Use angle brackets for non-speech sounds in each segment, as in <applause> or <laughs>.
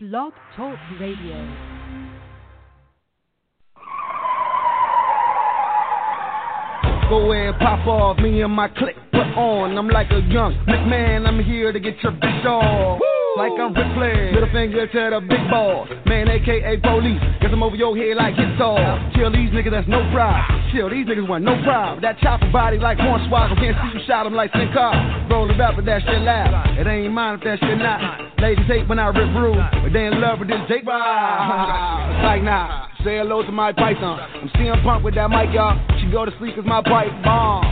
Blog Talk Radio. Go ahead, pop off, me and my clique put on. I'm like a young McMahon, I'm here to get your bitch off. Like I'm Ric Flair, little finger to the big boss. Man, aka police, guess I'm over your head like it's all. Kill these niggas, that's no problem. Chill, these niggas want no problem. That chopper body like Hornswoggle, can't see you shot him like Sin Car. Roll it up, but that shit loud. It ain't mine if that shit not. Ladies hate when I rip rude, but they in love with this Jake. <laughs> like nah. Say hello to my python. I'm CM Punk with that mic, y'all. She go to sleep cause my pipe bomb.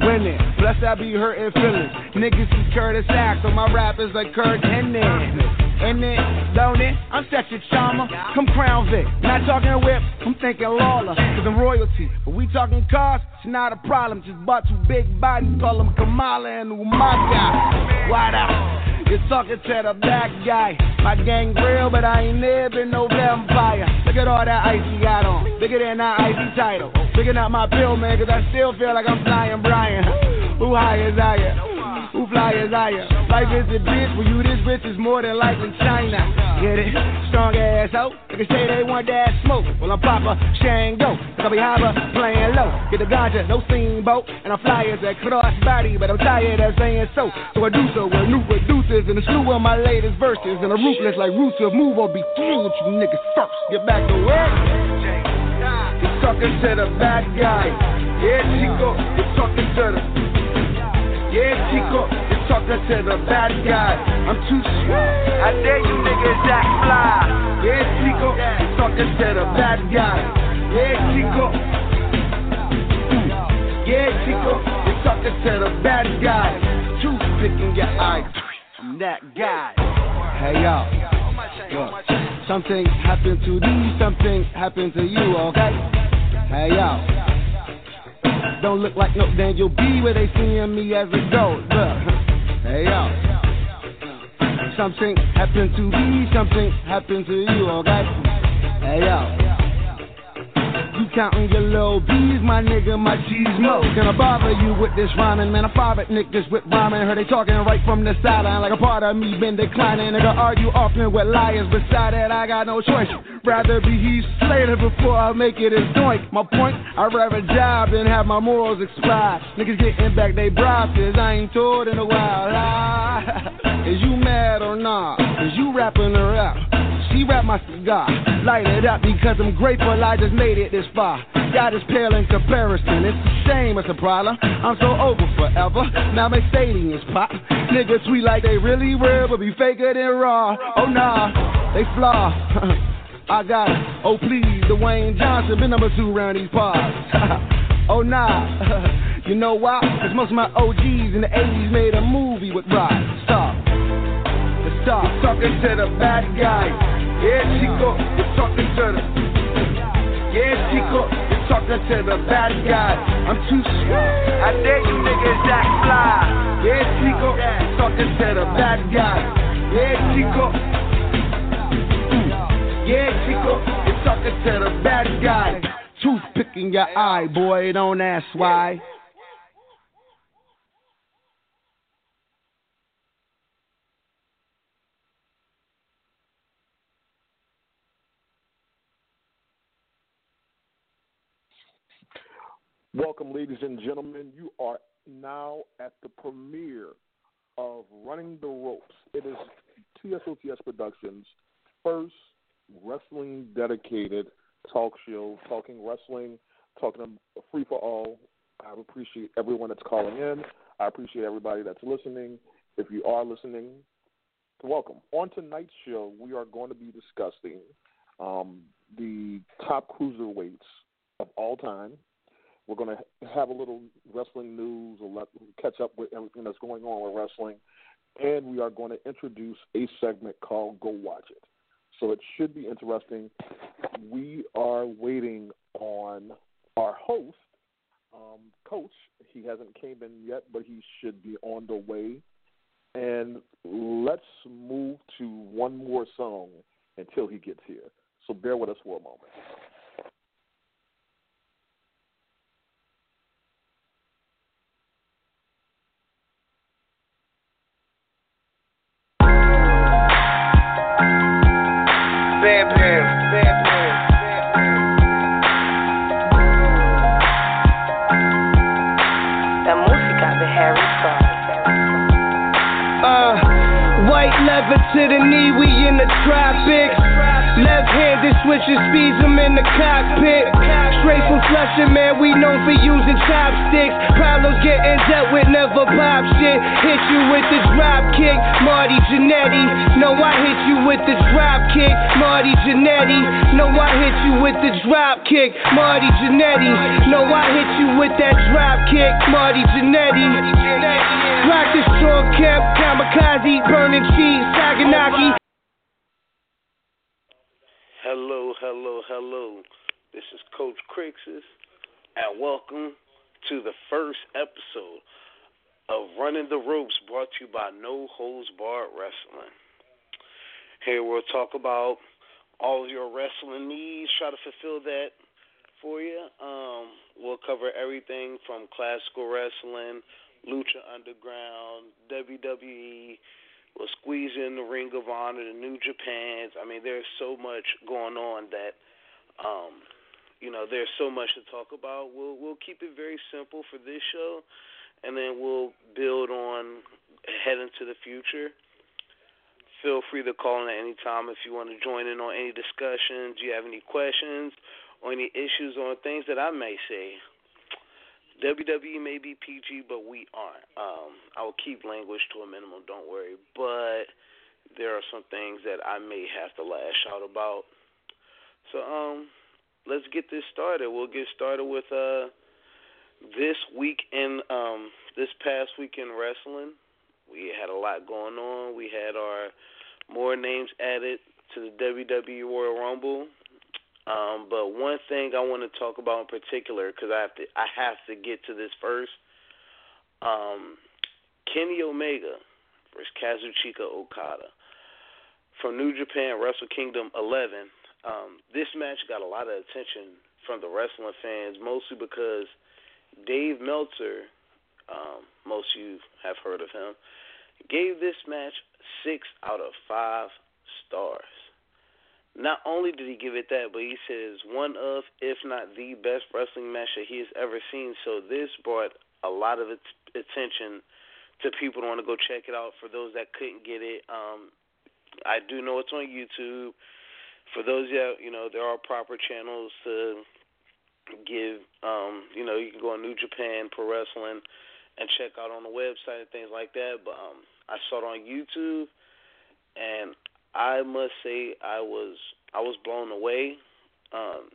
Winning, plus I be hurting feelings. Niggas is Curtis Axel, my rap is like Curt Hennig. And then, don't it? I'm such a charmer. Come crown Vic. Not talking whip, I'm thinking Lawler. Cause I'm royalty. But we talking cars, it's not a problem. Just bought two big bodies, call them Kamala and Umaga. Wide out. You're talking to the black guy. My gang real, but I ain't never no vampire. Look at all that ice he got on. Bigger than that icy title. Picking up my pill, man, cause I still feel like I'm flying Brian. Who high is higher? Who fly is higher? Life is a bitch, For you this bitch is more than likely Chyna. Get it? Strong ass hoe. They can say they want that smoke. Well, I'm Papa Shango. I be higher, playing low. Get the ganja, no steamboat. And I fly as a cross body, but I'm tired of saying so. So I do so with new producers and a slew of my latest verses. And a ruthless like roots of move or be through with you niggas first. Get back to work. Talking to the bad guy. Yeah, Chico, you're talking to the. Yeah, Chico, you're talking to the bad guy. I'm too sweet. I dare you niggas that fly. Yeah, Chico, you're talking to the bad guy. Yeah, Chico. Yeah, Chico, you're talking to the bad guy. Toothpick in your eye. I'm that guy. Hey, y'all. Look, something happened to these, something happened to you, okay? Hey, y'all. Don't look like no Daniel B where they seeing me as a goat. Look, uh, hey yo. Something happened to me, something happened to you, okay? Hey yo. You counting your little B's, my nigga, my G's mo. Can I bother you with this rhyming? Man, I father niggas with rhyming. Heard they talking right from the sideline, like a part of me been declining. Nigga argue often with liars. Beside that, I got no choice. Rather be Heath Slater before I make it as doink. My point, I'd rather job than have my morals expire. Niggas getting back they bribes, I ain't told in a while. Ah, <laughs> is you mad or not? Is you rapping her out? She wrapped my cigar, light it up because I'm grateful I just made it this far. God is pale in comparison, it's a shame, it's a problem. I'm so over forever, now my stadiums pop. Niggas sweet like they really real, but be faker than raw. Oh nah, they flaw. <laughs> I got it. Oh please, Dwayne Johnson been number two round these parts. <laughs> oh nah, <laughs> you know why? Cause most of my OGs in the 80s made a movie with Rock. Stop. Talking to the bad guy. Yeah, Chico, you're talking to the. Yeah, Chico, you're talking to the bad guy. I'm too sweet. I dare you niggas that fly. Yeah, Chico, you're talking to the bad guy. Yeah, Chico. Yeah, Chico, you're talking to the bad guy. Toothpick in your eye, boy, don't ask why. Welcome, ladies and gentlemen. You are now at the premiere of Running the Ropes. It is TSOTS Productions' first wrestling dedicated talk show, talking wrestling, talking free for all. I appreciate everyone that's calling in. I appreciate everybody that's listening. If you are listening, welcome. On tonight's show, we are going to be discussing um, the top cruiserweights of all time. We're going to have a little wrestling news, or let, catch up with everything that's going on with wrestling, and we are going to introduce a segment called Go Watch It. So it should be interesting. We are waiting on our host, um, Coach. He hasn't came in yet, but he should be on the way. And let's move to one more song until he gets here. So bear with us for a moment. Música de Harry Styles. Uh, white leather to the knee, we in the tropics. Switches, speeds them in the cockpit. Straight from flushing, man, we known for using chopsticks. Problems getting dealt with, never pop shit. Hit you with the drop kick, Marty Jannetty. No, I hit you with the drop kick, Marty Jannetty. No, I hit you with the drop kick, Marty Jannetty. No, I hit you with that drop kick, Marty Jannetty. Rock the strong cap, kamikaze, burning cheese, Saganaki. Hello, hello, hello. This is Coach Crixus, and welcome to the first episode of Running the Ropes brought to you by No Holds Barred Wrestling. Here we'll talk about all your wrestling needs, try to fulfill that for you. Um, we'll cover everything from classical wrestling, Lucha Underground, WWE, We'll squeeze in the Ring of Honor, the New Japans. I mean, there's so much going on that, um, you know, there's so much to talk about. We'll we'll keep it very simple for this show, and then we'll build on head into the future. Feel free to call in at any time if you want to join in on any discussions. Do you have any questions or any issues on things that I may say? WWE may be PG, but we aren't. Um, I will keep language to a minimum, don't worry. But there are some things that I may have to lash out about. So, um, let's get this started. We'll get started with uh this week in um this past week in wrestling. We had a lot going on. We had our more names added to the WWE Royal Rumble. Um, but one thing I want to talk about in particular, because I have to, I have to get to this first. Um, Kenny Omega versus Kazuchika Okada from New Japan Wrestle Kingdom 11. Um, this match got a lot of attention from the wrestling fans, mostly because Dave Meltzer, um, most of you have heard of him, gave this match six out of five stars. Not only did he give it that, but he says one of, if not the best wrestling match that he has ever seen. So this brought a lot of attention to people who want to go check it out. For those that couldn't get it, um, I do know it's on YouTube. For those that you know, there are proper channels to give. Um, you know, you can go on New Japan Pro Wrestling and check out on the website and things like that. But um, I saw it on YouTube, and I must say I was I was blown away. Um,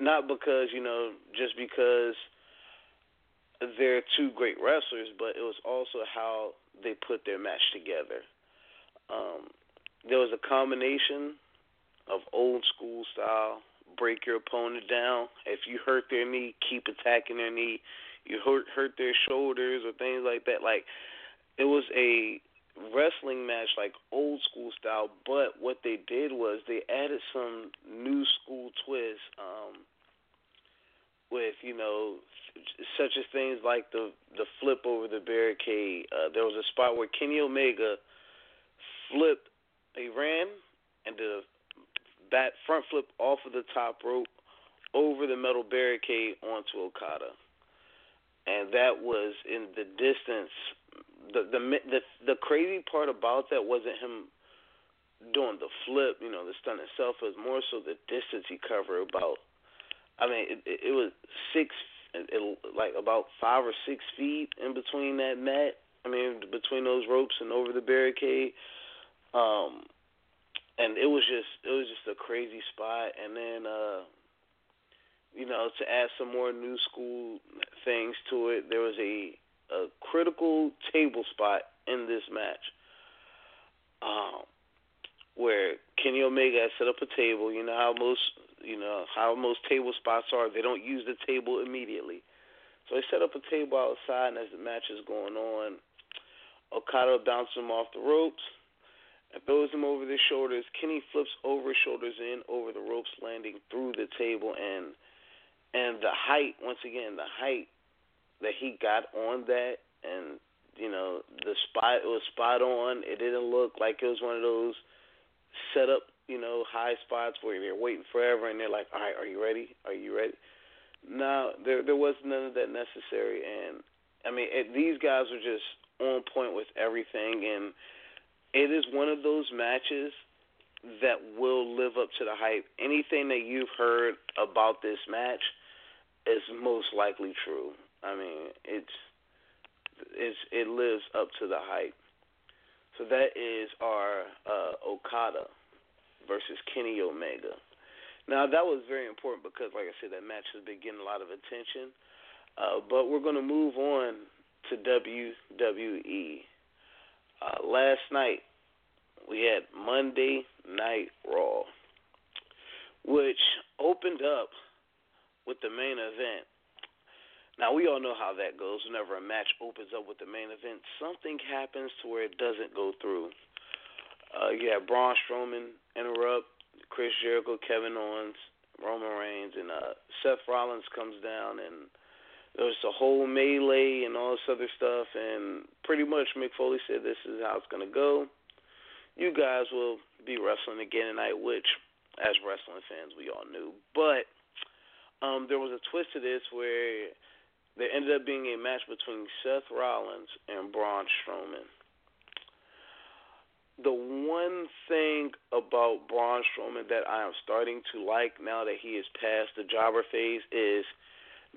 not because you know just because they're two great wrestlers, but it was also how they put their match together. Um, there was a combination of old school style, break your opponent down. If you hurt their knee, keep attacking their knee. You hurt hurt their shoulders or things like that. Like it was a wrestling match like old school style, but what they did was they added some new school twists um, with you know such as things like the the flip over the barricade. Uh, there was a spot where Kenny Omega flipped, he ran and did a front flip off of the top rope over the metal barricade onto Okada, and that was in the distance the the the the crazy part about that wasn't him doing the flip, you know, the stunt itself. It was more so the distance he covered. About, I mean, it, it, it was six, it, like about five or six feet in between that mat. I mean, between those ropes and over the barricade. Um, and it was just it was just a crazy spot. And then, uh, you know, to add some more new school things to it, there was a a critical table spot in this match. Um, where Kenny Omega set up a table. You know how most you know how most table spots are. They don't use the table immediately. So they set up a table outside, and as the match is going on, Okada bounces him off the ropes and throws him over the shoulders. Kenny flips over his shoulders in over the ropes, landing through the table, and and the height once again, the height that he got on that, and you know the spot was spot on. It didn't look like it was one of those set up, you know, high spots where they're waiting forever and they're like, all right, are you ready? Are you ready? No, there there was none of that necessary, and I mean it, these guys were just on point with everything, and it is one of those matches that will live up to the hype. Anything that you've heard about this match is most likely true. I mean, it's it lives up to the hype. So that is our uh, Okada versus Kenny Omega. Now that was very important because, like I said, that match has been getting a lot of attention. Uh, but we're going to move on to WWE. Uh, last night we had Monday Night Raw, which opened up with the main event. Now we all know how that goes. Whenever a match opens up with the main event, something happens to where it doesn't go through. Uh, you have Braun Strowman interrupt Chris Jericho, Kevin Owens, Roman Reigns, and uh, Seth Rollins comes down, and there's a whole melee and all this other stuff. And pretty much Mick Foley said, "This is how it's gonna go. You guys will be wrestling again tonight," which, as wrestling fans, we all knew. But um, there was a twist to this where there ended up being a match between Seth Rollins and Braun Strowman the one thing about Braun Strowman that I am starting to like now that he is past the jobber phase is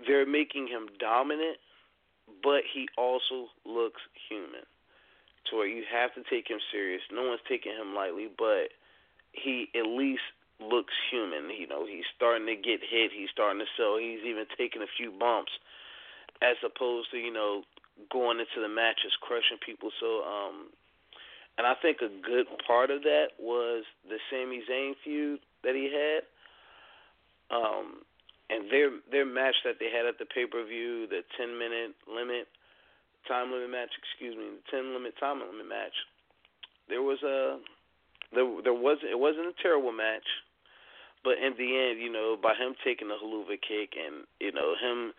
they're making him dominant, but he also looks human. To where you have to take him serious. No one's taking him lightly, but he at least looks human. You know, he's starting to get hit. He's starting to sell. He's even taking a few bumps, as opposed to you know going into the matches crushing people. So um, and I think a good part of that was the Sami Zayn feud that he had. Um, and their their match that they had at the pay per view, the ten minute limit time limit match, excuse me, the ten limit time limit match. There was a there there was it wasn't a terrible match, but in the end, you know, by him taking the Helluva kick and you know him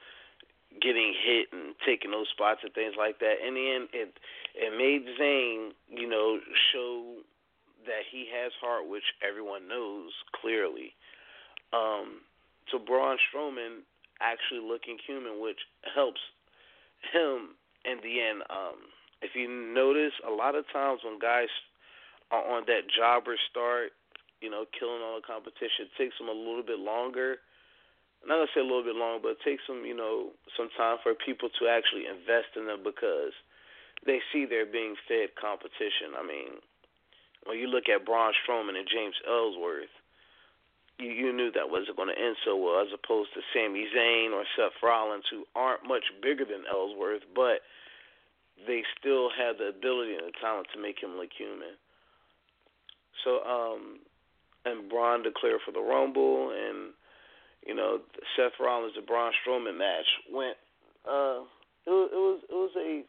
getting hit and taking those spots and things like that. In the end, it it made Zayn, you know, show that he has heart, which everyone knows clearly. Um, to Braun Strowman actually looking human, which helps him in the end. Um, if you notice, a lot of times when guys are on that jobber start, you know, killing all the competition, it takes them a little bit longer not gonna say a little bit long, but it takes some, you know, some time for people to actually invest in them because they see they're being fed competition. I mean, when you look at Braun Strowman and James Ellsworth, you you knew that wasn't going to end so well, as opposed to Sami Zayn or Seth Rollins, who aren't much bigger than Ellsworth, but they still have the ability and the talent to make him look human. So, um, and Braun declared for the Rumble, and you know, Seth Rollins and Braun Strowman match went. Uh, it was it was it was a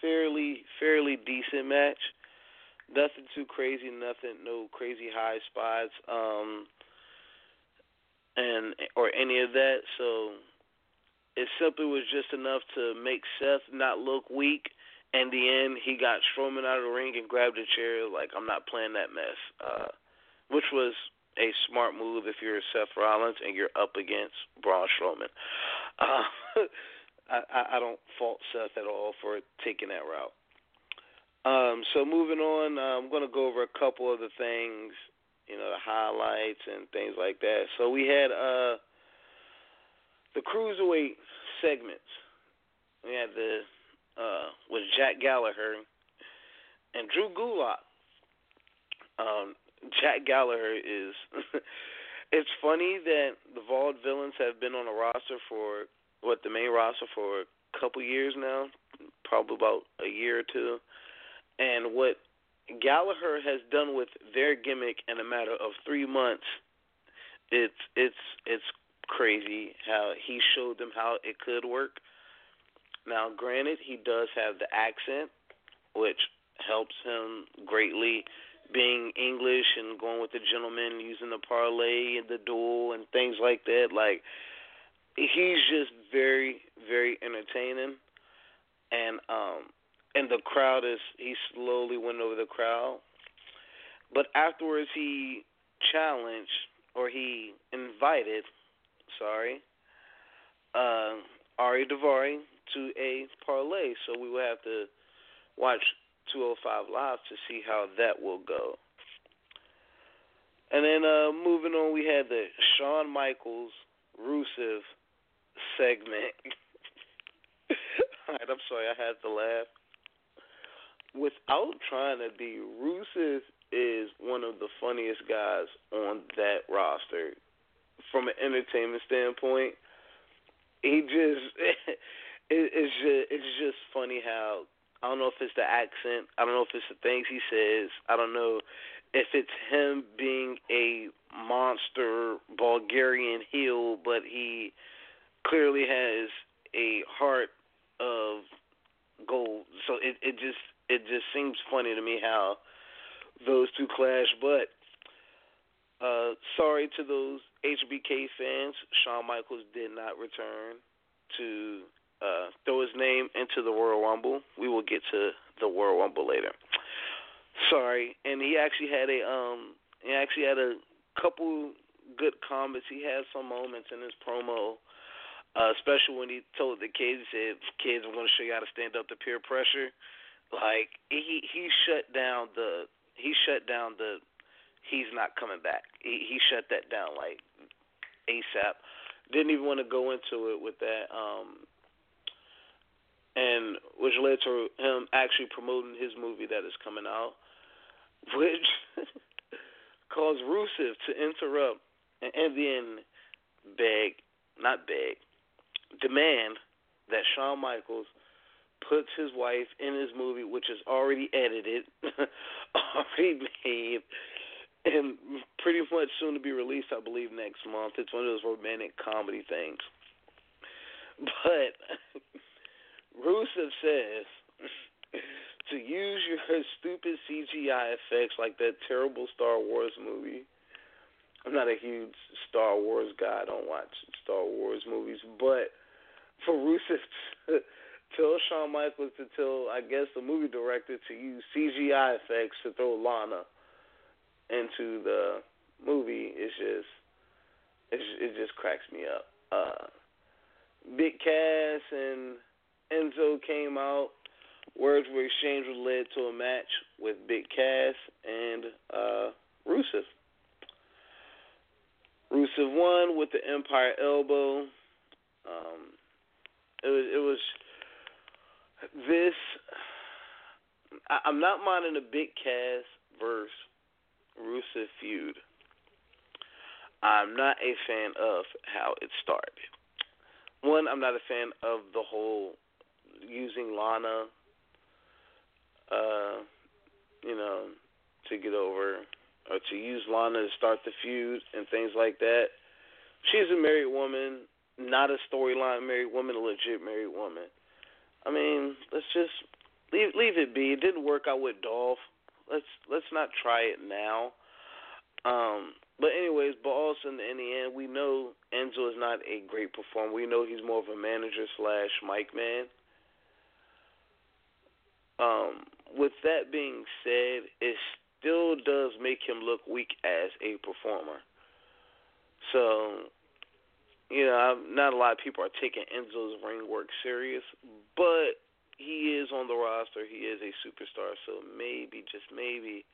fairly fairly decent match. Nothing too crazy, nothing no crazy high spots, um, and or any of that. So it simply was just enough to make Seth not look weak. In the end, he got Strowman out of the ring and grabbed a chair like I'm not playing that mess, uh, which was a smart move if you're Seth Rollins and you're up against Braun Strowman. Uh, <laughs> I, I don't fault Seth at all for taking that route. Um, so moving on, uh, I'm going to go over a couple of the things, you know, the highlights and things like that. So we had uh, the cruiserweight segments. We had the uh, with Jack Gallagher and Drew Gulak. Um, Jack Gallagher is. <laughs> it's funny that the Vaudevillains have been on the roster for what the main roster for a couple years now, probably about a year or two, and what Gallagher has done with their gimmick in a matter of three months, it's it's it's crazy how he showed them how it could work. Now, granted, he does have the accent, which helps him greatly being English and going with the gentleman, using the parlay and the duel and things like that. Like he's just very, very entertaining, and um, and the crowd is he slowly went over the crowd, but afterwards he challenged or he invited, sorry, uh, Ari Daivari to a parlay. So we will have to watch 205 Live to see how that will go. And then uh, moving on, we had the Shawn Michaels Rusev segment. <laughs> All right, I'm sorry, I had to laugh. Without trying to be, Rusev is one of the funniest guys on that roster from an entertainment standpoint. He just <laughs> it, it's just it's just funny how I don't know if it's the accent, I don't know if it's the things he says, I don't know if it's him being a monster Bulgarian heel, but he clearly has a heart of gold. So it it just it just seems funny to me how those two clash. But uh, sorry to those HBK fans, Shawn Michaels did not return to uh, throw his name into the Royal Rumble. We will get to the Royal Rumble later. Sorry, and he actually had a um he actually had a couple good comments. He had some moments in his promo, uh, especially when he told the kids, he said, "Kids, I'm going to show you how to stand up to peer pressure." Like he he shut down the he shut down the he's not coming back. He he shut that down like ASAP. Didn't even want to go into it with that. Um, and which led to him actually promoting his movie that is coming out which <laughs> caused Rusev to interrupt and, then beg, not beg, demand that Shawn Michaels puts his wife in his movie, which is already edited, <laughs> already made, and pretty much soon to be released, I believe, next month. It's one of those romantic comedy things. <laughs> But Rusev says <clears throat> to use your <laughs> stupid CGI effects like that terrible Star Wars movie. I'm not a huge Star Wars guy. I don't watch Star Wars movies, but for Rusev <laughs> to tell Shawn Michaels to tell, I guess, the movie director to use CGI effects to throw Lana into the movie is just it, it just cracks me up. Uh, Big Cass and Enzo came out Words were exchanged, which led to a match with Big Cass and uh, Rusev. Rusev won with the Empire Elbow. Um, it was it was this. I, I'm not minding the Big Cass versus Rusev feud. I'm not a fan of how it started. One, I'm not a fan of the whole using Lana uh, you know, to get over or to use Lana to start the feud and things like that. She's a married woman, not a storyline married woman, a legit married woman. I mean, let's just leave leave it be. It didn't work out with Dolph. Let's let's not try it now. Um, but anyways, but also in the, in the end, we know Enzo is not a great performer. We know he's more of a manager slash mic man. Um, with that being said, it still does make him look weak as a performer. So, you know, not a lot of people are taking Enzo's ring work serious, but he is on the roster. He is a superstar, so maybe, just maybe,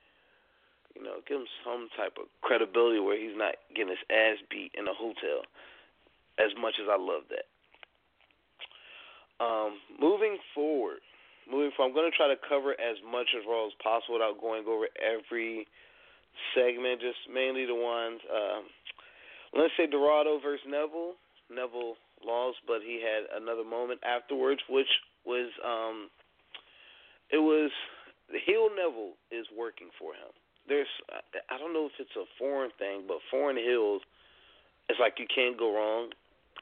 you know, give him some type of credibility where he's not getting his ass beat in a hotel. As much as I love that. Um, moving forward, moving forward, I'm going to try to cover as much as Raw as possible without going over every segment, just mainly the ones. Um, let's say Dorado versus Neville. Neville lost, but he had another moment afterwards, which was um, it was the heel Neville is working for him. There's I don't know if it's a foreign thing, but foreign heels, it's like you can't go wrong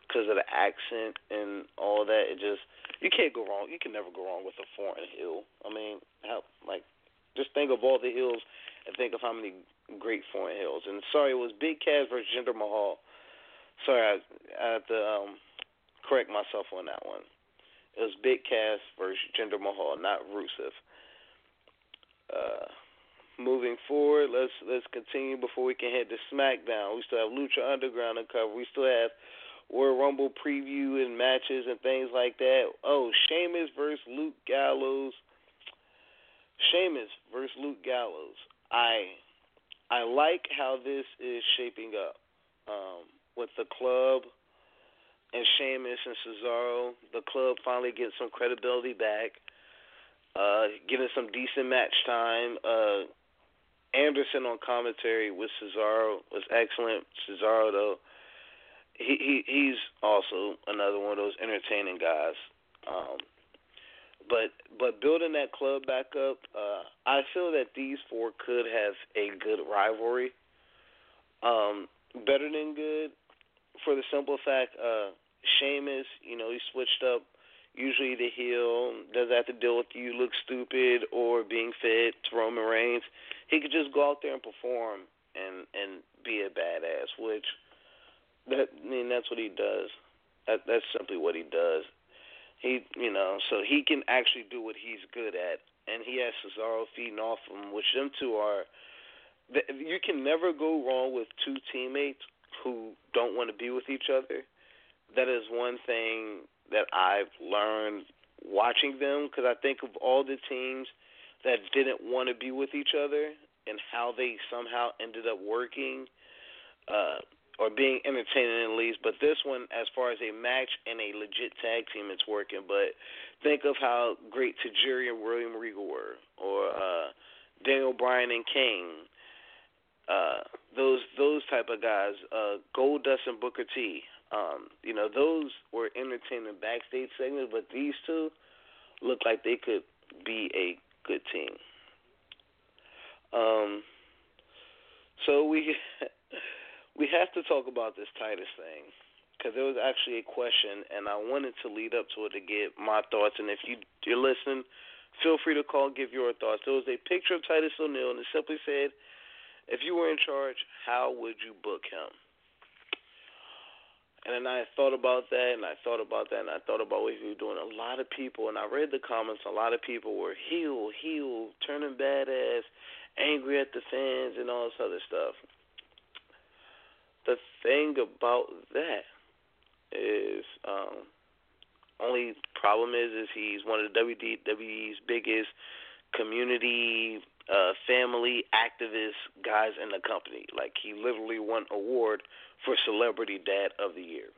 because of the accent and all that. It just you can't go wrong. You can never go wrong with a foreign hill. I mean, how like just think of all the hills and think of how many great foreign hills. And sorry, it was Big Cass versus Jinder Mahal. Sorry, I, I have to um, correct myself on that one. It was Big Cass versus Jinder Mahal, not Rusev. Uh, moving forward, let's let's continue before we can head to SmackDown. We still have Lucha Underground to cover. We still have Royal Rumble preview and matches and things like that. Oh, Sheamus versus Luke Gallows. Sheamus versus Luke Gallows. I I like how this is shaping up um, with the club and Sheamus and Cesaro. The club finally gets some credibility back, uh, getting some decent match time. Uh, Anderson on commentary with Cesaro was excellent. Cesaro though, he, he he's also another one of those entertaining guys. Um, but but building that club back up, uh, I feel that these four could have a good rivalry. Um, better than good, for the simple fact, uh, Sheamus, you know, he switched up. Usually the heel doesn't have to deal with you look stupid or being fit to Roman Reigns. He could just go out there and perform and and be a badass, which that I mean that's what he does. That that's simply what he does. He you know, so he can actually do what he's good at and he has Cesaro feeding off him, which them two are you can never go wrong with two teammates who don't want to be with each other. That is one thing that I've learned watching them because I think of all the teams that didn't want to be with each other and how they somehow ended up working uh, or being entertaining at least. But this one, as far as a match and a legit tag team, it's working. But think of how great Tajiri and William Regal were, or uh, Daniel Bryan and Kane uh, those those type of guys, uh, Goldust and Booker T. Um, you know, those were entertaining backstage segments, but these two look like they could be a good team. Um, so we <laughs> we have to talk about this Titus thing because there was actually a question, and I wanted to lead up to it to get my thoughts. And if you you're listening, feel free to call, and give your thoughts. There was a picture of Titus O'Neil, and it simply said if you were in charge, how would you book him? And then I thought about that, and I thought about that, and I thought about what he was doing. A lot of people, and I read the comments. A lot of people were heel, heel, turning badass, angry at the fans, and all this other stuff. The thing about that is, um, only problem is, is he's one of the WWE's biggest community uh, family activist guys in the company. Like he literally won award for Celebrity Dad of the Year.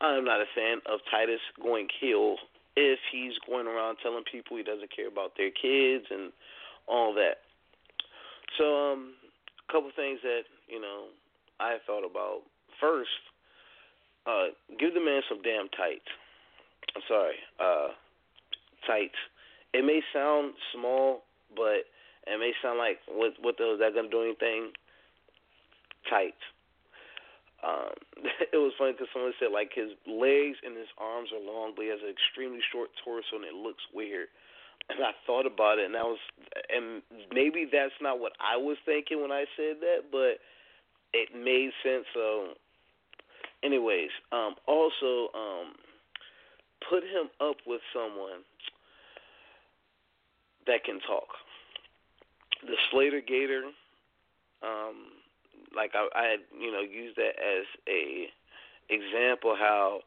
I'm not a fan of Titus going heel if he's going around telling people he doesn't care about their kids and all that. So, um, couple things that you know I thought about. First, uh, give the man some damn tights. I'm sorry, uh, tights it may sound small, but it may sound like what what the is that gonna do anything? Tight. Um, <laughs> it was funny because someone said like his legs and his arms are long, but he has an extremely short torso and it looks weird. And I thought about it, and I was, and maybe that's not what I was thinking when I said that, but it made sense. So, anyways, um, also, um, put him up with someone that can talk. The Slater Gator, um, like I, I you know, used that as a example how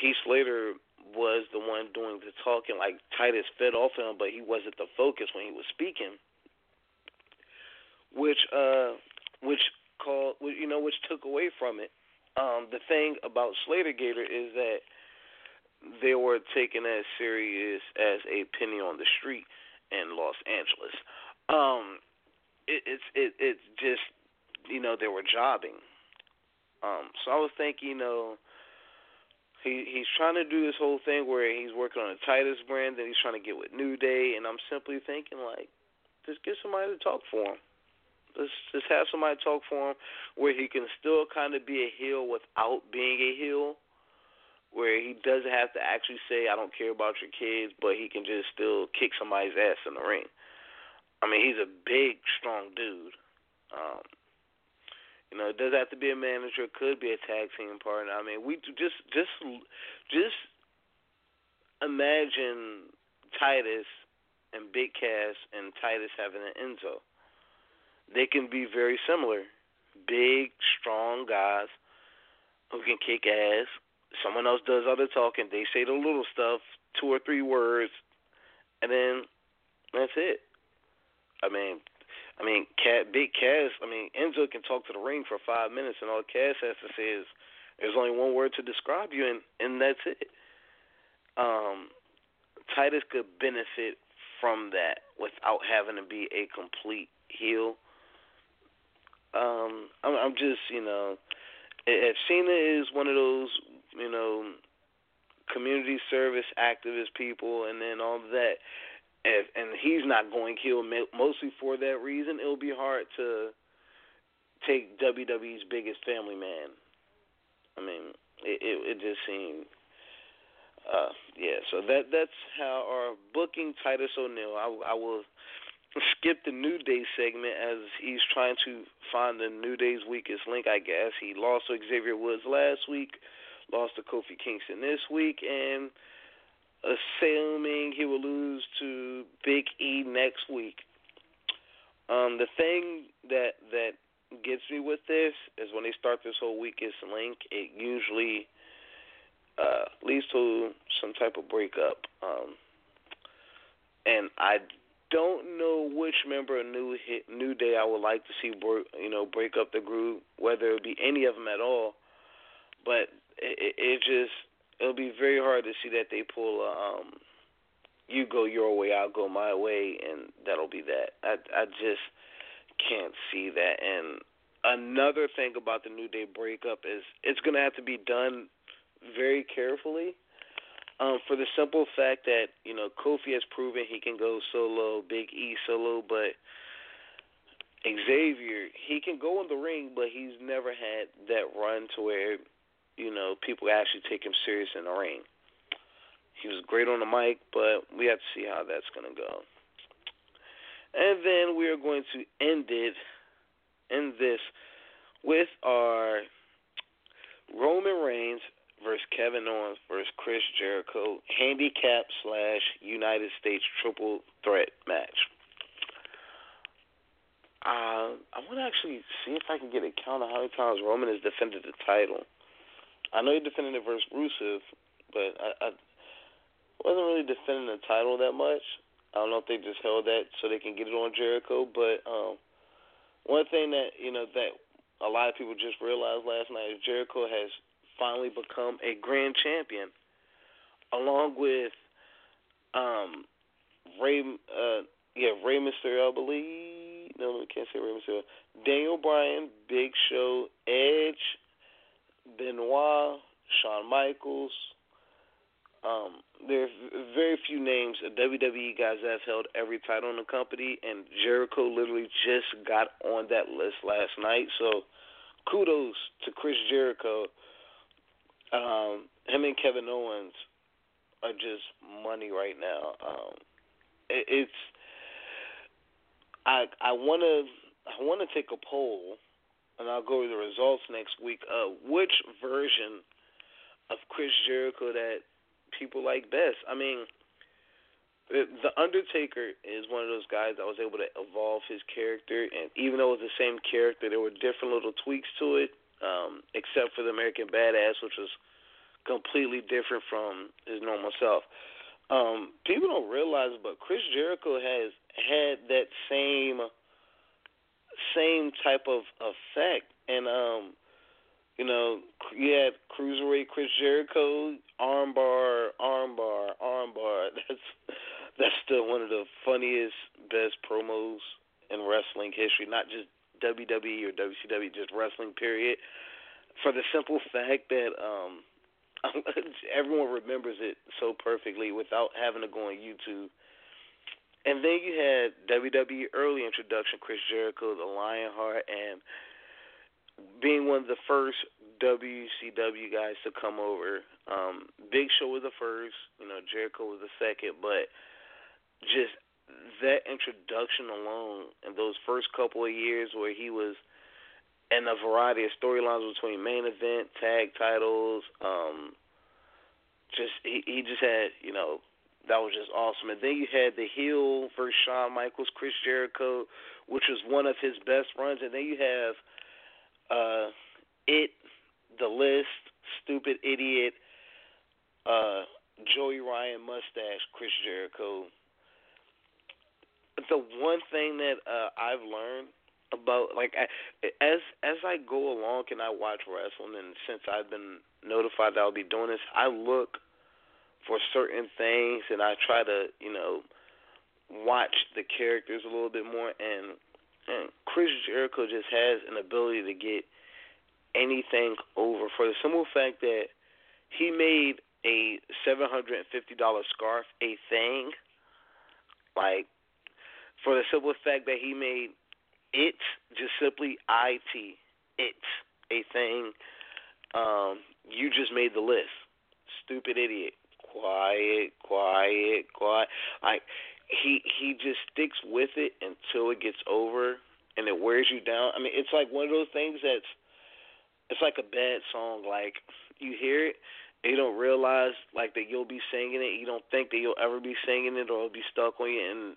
Heath Slater was the one doing the talking, like Titus fed off him, but he wasn't the focus when he was speaking. Which, uh, which called, you know, which took away from it. Um, the thing about Slater Gator is that they were taken as serious as a penny on the street in Los Angeles. Um, it, it's it, it's just you know they were jobbing. Um, so I was thinking, you know, he he's trying to do this whole thing where he's working on a Titus brand, and he's trying to get with New Day, and I'm simply thinking like, just get somebody to talk for him. Let's just have somebody talk for him where he can still kind of be a heel without being a heel where he doesn't have to actually say I don't care about your kids, but he can just still kick somebody's ass in the ring. I mean, he's a big, strong dude. Um, you know, it doesn't have to be a manager. It could be a tag team partner. I mean, we just just just imagine Titus and Big Cass and Titus having an Enzo. They can be very similar. Big, strong guys who can kick ass. Someone else does all the talking. They say the little stuff, two or three words, and then that's it. I mean, I mean, Cat, Big Cass. I mean, Enzo can talk to the ring for five minutes, and all Cass has to say is, "There's only one word to describe you," and and that's it. Um, Titus could benefit from that without having to be a complete heel. Um, I'm, I'm just, you know, if Cena is one of those, you know, community service activist people, and then all that, if, and he's not going heel mostly for that reason, it'll be hard to take WWE's biggest family man. I mean, it it, it just seemed uh, yeah, so that that's how our booking Titus O'Neil. I, I will skip the New Day segment as he's trying to find the New Day's weakest link. I guess he lost to Xavier Woods last week, lost to Kofi Kingston this week, and assuming he will lose to Big E next week. Um, the thing that that gets me with this is when they start this whole weakest link, it usually uh, leads to some type of breakup. Um, and I don't know which member of New Hit, New Day I would like to see, you know, break up the group, whether it be any of them at all. But it, it just it'll be very hard to see that they pull a, um, you go your way, I'll go my way, and that'll be that. I I just can't see that. And another thing about the New Day breakup is it's gonna have to be done very carefully. Um, for the simple fact that you know Kofi has proven he can go solo, Big E solo, but Xavier he can go in the ring, but he's never had that run to where you know people actually take him serious in the ring. He was great on the mic, but we have to see how that's going to go. And then we are going to end it in this with our Roman Reigns versus Kevin Owens versus Chris Jericho handicap slash United States triple threat match. Uh, I want to actually see if I can get a count of how many times Roman has defended the title. I know he defended it versus Rusev, but I, I wasn't really defending the title that much. I don't know if they just held that so they can get it on Jericho. But um, one thing that you know that a lot of people just realized last night is Jericho has finally become a grand champion, along with um, Ray, uh, yeah, Rey Mysterio, I believe. No, I can't say Rey Mysterio. Daniel Bryan, Big Show, Edge, Benoit, Shawn Michaels. Um, there are very few names of WWE guys that have held every title in the company, and Jericho literally just got on that list last night. So, kudos to Chris Jericho um, him and Kevin Owens are just money right now. Um, it, it's I I want to I want to take a poll, and I'll go over the results next week. Uh, which version of Chris Jericho that people like best? I mean, the Undertaker is one of those guys that was able to evolve his character, and even though it was the same character, there were different little tweaks to it um, except for the American Badass, which was completely different from his normal self. Um, people don't realize, but Chris Jericho has had that same same type of effect, and um, you know, you had cruiserweight Chris Jericho, armbar, armbar, armbar. <laughs> That's that's still one of the funniest, best promos in wrestling history. Not just WWE or WCW, just wrestling. Period. For the simple fact that um, <laughs> everyone remembers it so perfectly without having to go on YouTube. And then you had WWE early introduction, Chris Jericho, the Lionheart, and being one of the first WCW guys to come over. Um, Big Show was the first, you know, Jericho was the second, but just that introduction alone and those first couple of years where he was – and a variety of storylines between main event, tag titles. Um, just he he just had you know that was just awesome. And then you had the heel versus Shawn Michaels, Chris Jericho, which was one of his best runs. And then you have uh, it, the list, stupid idiot, uh, Joey Ryan mustache, Chris Jericho. The one thing that uh, I've learned about like as as I go along and I watch wrestling, and since I've been notified that I'll be doing this, I look for certain things, and I try to, you know, watch the characters a little bit more. And, and Chris Jericho just has an ability to get anything over for the simple fact that he made a seven hundred and fifty dollar scarf a thing. Like for the simple fact that he made it just simply it it a thing. Um, you just made the list. Stupid idiot quiet, quiet, quiet. Like he he just sticks with it until it gets over and it wears you down. I mean, it's like one of those things that's it's like a bad song. Like you hear it, and you don't realize like that you'll be singing it. You don't think that you'll ever be singing it or it'll be stuck on you, and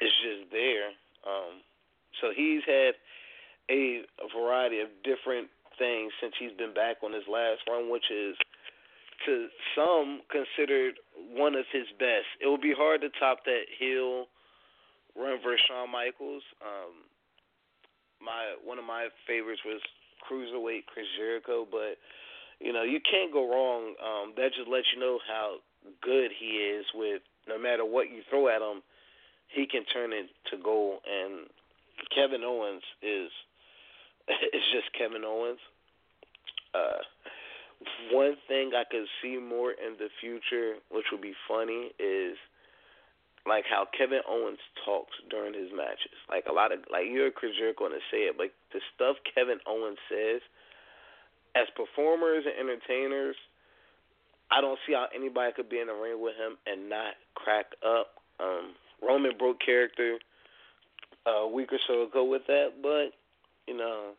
it's just there. Um, so he's had a variety of different things since he's been back on his last run, which is to some considered one of his best. It would be hard to top that heel run versus Shawn Michaels. Um, my one of my favorites was cruiserweight Chris Jericho, but you know you can't go wrong. Um, that just lets you know how good he is with no matter what you throw at him, he can turn it to gold. And Kevin Owens is <laughs> is just Kevin Owens. Uh, one thing I could see more in the future, which would be funny, is like how Kevin Owens talks during his matches. Like a lot of like you're Chris Jericho to say it, but the stuff Kevin Owens says as performers and entertainers, I don't see how anybody could be in the ring with him and not crack up. Um, Roman broke character a week or so ago with that, but you know,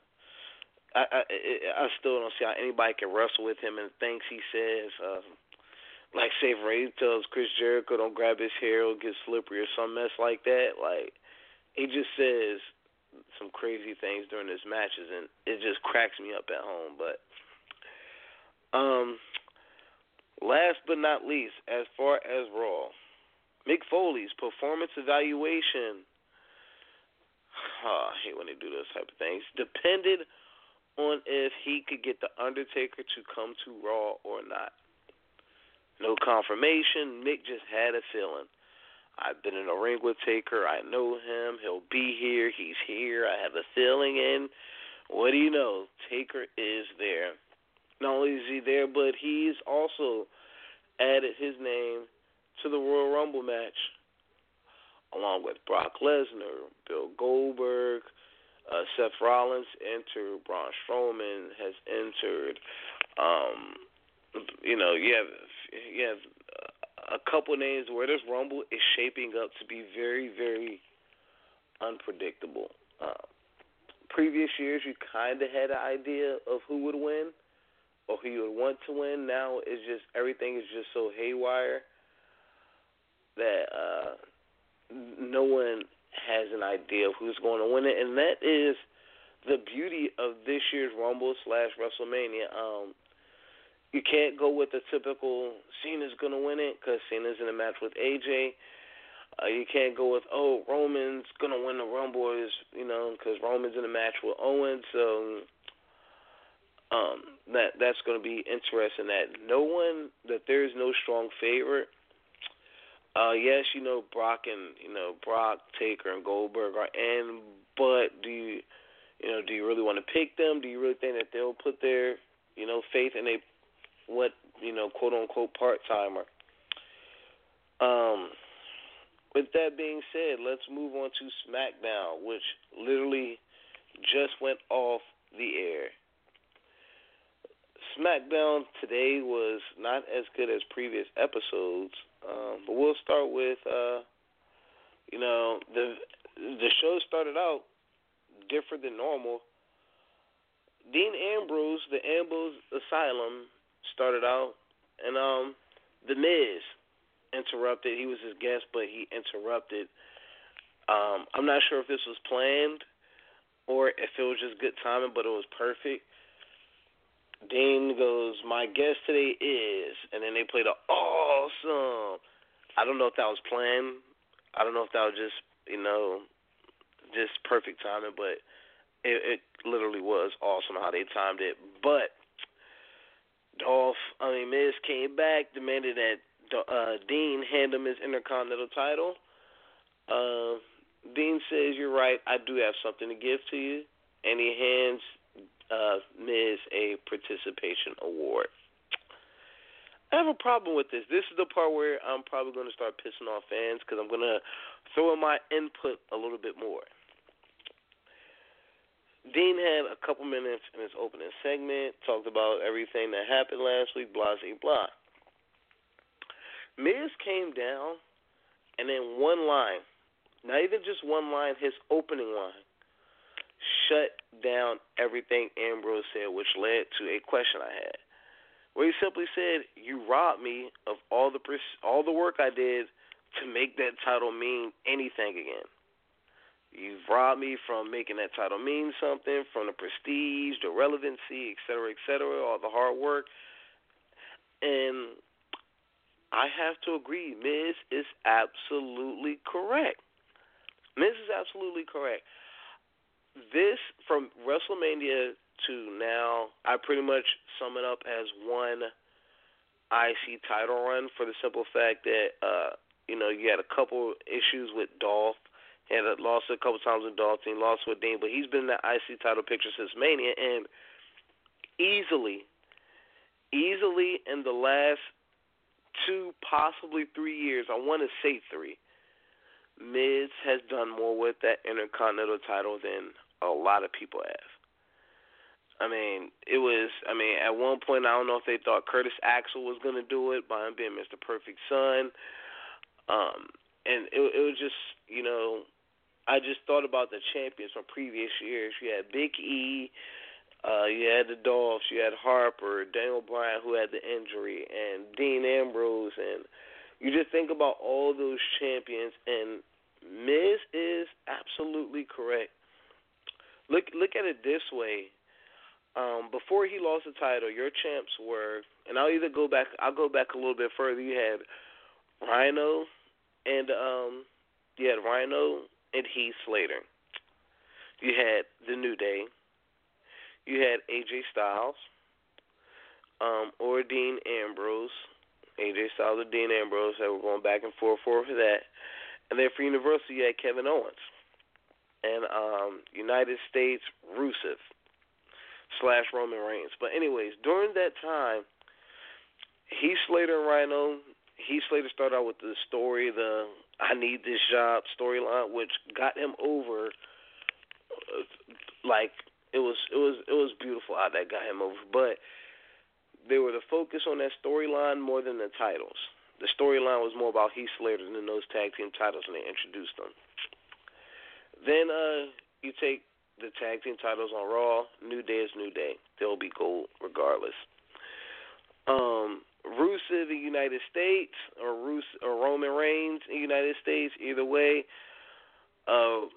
I, I I still don't see how anybody can wrestle with him and things he says. Uh, like say Ray tells Chris Jericho don't grab his hair or get slippery or some mess like that. Like he just says some crazy things during his matches and it just cracks me up at home. But um, last but not least, as far as Raw, Mick Foley's performance evaluation. Oh, <sighs> I hate when they do those type of things. Depended on if he could get The Undertaker to come to Raw or not. No confirmation. Mick just had a feeling. I've been in a ring with Taker. I know him. He'll be here. He's here. I have a feeling. And what do you know? Taker is there. Not only is he there, but he's also added his name to the Royal Rumble match, along with Brock Lesnar, Bill Goldberg, uh, Seth Rollins entered. Braun Strowman has entered. Um, you know, you have you have a couple names where this Rumble is shaping up to be very, very unpredictable. Uh, previous years, you kind of had an idea of who would win or who you would want to win. Now it's just everything is just so haywire that uh, no one has an idea of who's going to win it, and that is the beauty of this year's Rumble slash WrestleMania. Um, you can't go with the typical Cena's going to win it because Cena's in a match with AJ. Uh, you can't go with oh Roman's going to win the Rumble is you know because Roman's in a match with Owens. So um, that that's going to be interesting. That no one that there is no strong favorite uh, yes, you know Brock and you know Brock, Taker, and Goldberg are in, but do you, you know, do you really want to pick them? Do you really think that they'll put their, you know, faith in a what you know, quote unquote part timer? Um, with that being said, let's move on to SmackDown, which literally just went off the air. SmackDown today was not as good as previous episodes. Um, but we'll start with, uh, you know, the the show started out different than normal. Dean Ambrose, the Ambrose Asylum, started out, and um, the Miz interrupted. He was his guest, but he interrupted. Um, I'm not sure if this was planned or if it was just good timing, but it was perfect. Dean goes, "My guest today is," and then they played a awesome. I don't know if that was planned. I don't know if that was just you know, just perfect timing, but it, it literally was awesome how they timed it. But Dolph, I mean Miz came back, demanded that uh, Dean hand him his Intercontinental title. Uh, Dean says, "You're right. I do have something to give to you," and he hands uh, Miz a participation award. I have a problem with this. This is the part where I'm probably going to start pissing off fans because I'm going to throw in my input a little bit more. Dean had a couple minutes in his opening segment, talked about everything that happened last week, blah, blah, blah. Miz came down, and then one line, not even just one line, his opening line, shut down everything Ambrose said, which led to a question I had. Where he simply said, "You robbed me of all the all the work I did to make that title mean anything again. You've robbed me from making that title mean something, from the prestige, the relevancy, et cetera, et cetera, all the hard work." And I have to agree, Miz is absolutely correct. Miz is absolutely correct. This from WrestleMania to now, I pretty much sum it up as one IC title run for the simple fact that uh, you know you had a couple issues with Dolph. He had lost a couple times with Dolph, and lost with Dean, but he's been in the IC title picture since Mania, and easily, easily in the last two, possibly three years. I want to say three. Miz has done more with that Intercontinental title than a lot of people have. I mean, it was. I mean, at one point, I don't know if they thought Curtis Axel was going to do it by him being Mr. Perfect Son. Um, and it, it was just, you know, I just thought about the champions from previous years. You had Big E, uh, you had the Dolphs, you had Harper, Daniel Bryan who had the injury, and Dean Ambrose, and you just think about all those champions, and Miz is absolutely correct. Look, look at it this way. Um, before he lost the title, your champs were, and I'll either go back, I'll go back a little bit further. You had Rhino, and um, you had Rhino and Heath Slater. You had the New Day you had AJ Styles, um, or Dean Ambrose. AJ Styles or Dean Ambrose that were going back and forth for that. And then for Universal, you had Kevin Owens. And um, United States, Rusev slash Roman Reigns. But anyways, during that time, Heath Slater and Rhino, Heath Slater started out with the story, the I need this job storyline, which got him over uh, like it was it was it was beautiful how that got him over. But they were the focus on that storyline more than the titles. The storyline was more about Heath Slater than those tag team titles when they introduced them. Then uh you take the tag team titles on Raw, New Day is New Day. They'll be gold regardless. Um Rusev in United States or Rus or Roman Reigns in United States, either way. Uh